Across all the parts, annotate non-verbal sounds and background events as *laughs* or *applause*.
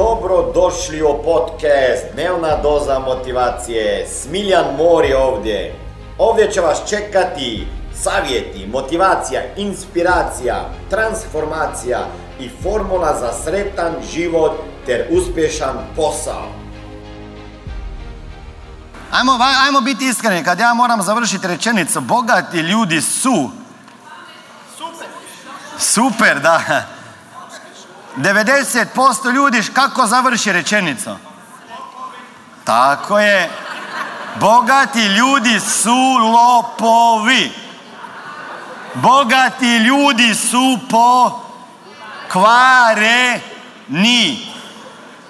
dobro došli u podcast Dnevna doza motivacije. Smiljan Mori ovdje. Ovdje će vas čekati savjeti, motivacija, inspiracija, transformacija i formula za sretan život ter uspješan posao. Ajmo, ajmo biti iskreni, kad ja moram završiti rečenicu, bogati ljudi su... Super, da. 90% ljudi kako završi rečenicu? Tako je. Bogati ljudi su lopovi. Bogati ljudi su pokvareni.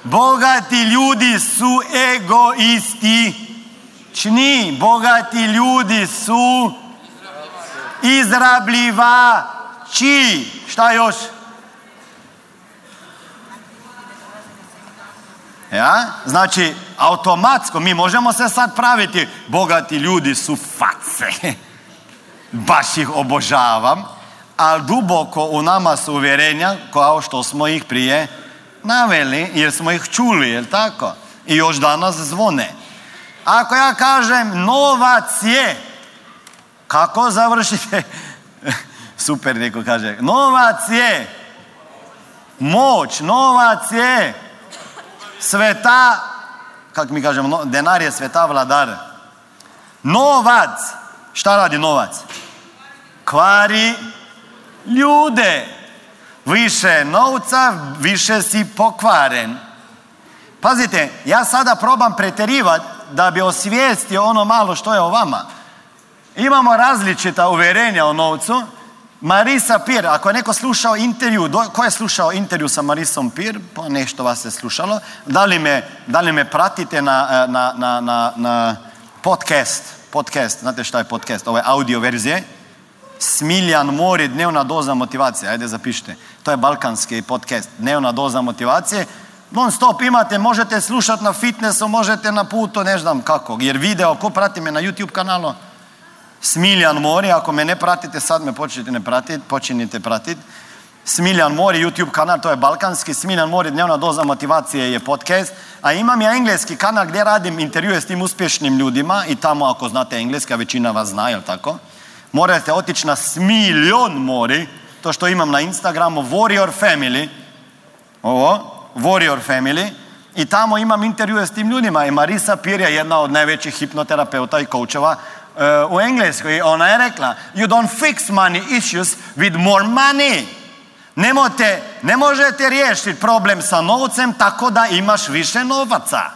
Bogati ljudi su egoistični. Bogati ljudi su izrabljivači. Šta još? Ja? Znači, automatsko, mi možemo se sad praviti, bogati ljudi su face. *laughs* Baš ih obožavam, ali duboko u nama su uvjerenja kao što smo ih prije naveli, jer smo ih čuli, jel tako? I još danas zvone. Ako ja kažem novac je, kako završite? *laughs* Super, neko kaže, novac je, moć, novac je, sveta, kako mi kažemo, denar je sveta vladar. Novac, šta radi novac? Kvari ljude. Više novca, više si pokvaren. Pazite, ja sada probam pretjerivati da bi osvijestio ono malo što je o vama. Imamo različita uvjerenja o novcu. Marisa Pir, ako je neko slušao intervju, do, ko je slušao intervju sa Marisom Pir, pa nešto vas je slušalo, da li me, da li me pratite na, eh, na, na, na, na podcast, podcast, znate šta je podcast, ove audio verzije, Smiljan Mori, dnevna doza motivacije, ajde zapišite, to je balkanski podcast, dnevna doza motivacije, non stop imate, možete slušati na fitnessu, možete na putu, ne znam kako, jer video, ko prati me na YouTube kanalu, Smiljan Mori, ako me ne pratite, sad me počnite ne pratiti, počinite pratiti. Smiljan Mori, YouTube kanal, to je balkanski, Smiljan Mori, dnevna doza motivacije je podcast, a imam ja engleski kanal gdje radim intervjue s tim uspješnim ljudima i tamo ako znate engleski, a većina vas zna, jel tako? Morate otići na Smiljon Mori, to što imam na Instagramu, Warrior Family, ovo, Warrior Family, i tamo imam intervjue s tim ljudima. I Marisa Pir je jedna od najvećih hipnoterapeuta i coacheva u Engleskoj. Ona je rekla, you don't fix money issues with more money. Nemote, ne možete riješiti problem sa novcem tako da imaš više novaca.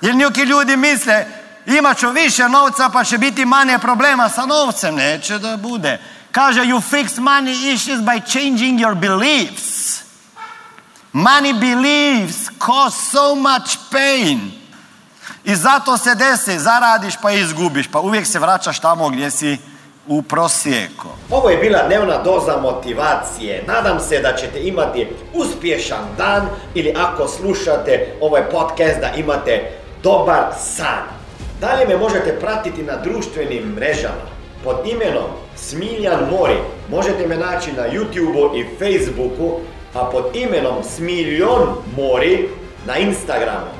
Jer neki ljudi misle, imat ću više novca pa će biti manje problema sa novcem. Neće da bude. Kaže, you fix money issues by changing your beliefs. Money beliefs cause so much pain. I zato se desi, zaradiš pa izgubiš, pa uvijek se vraćaš tamo gdje si u prosjeku. Ovo je bila dnevna doza motivacije. Nadam se da ćete imati uspješan dan ili ako slušate ovaj podcast da imate dobar san. Dalje me možete pratiti na društvenim mrežama pod imenom Smiljan Mori. Možete me naći na YouTubeu i Facebooku, a pod imenom Smiljon Mori na Instagramu.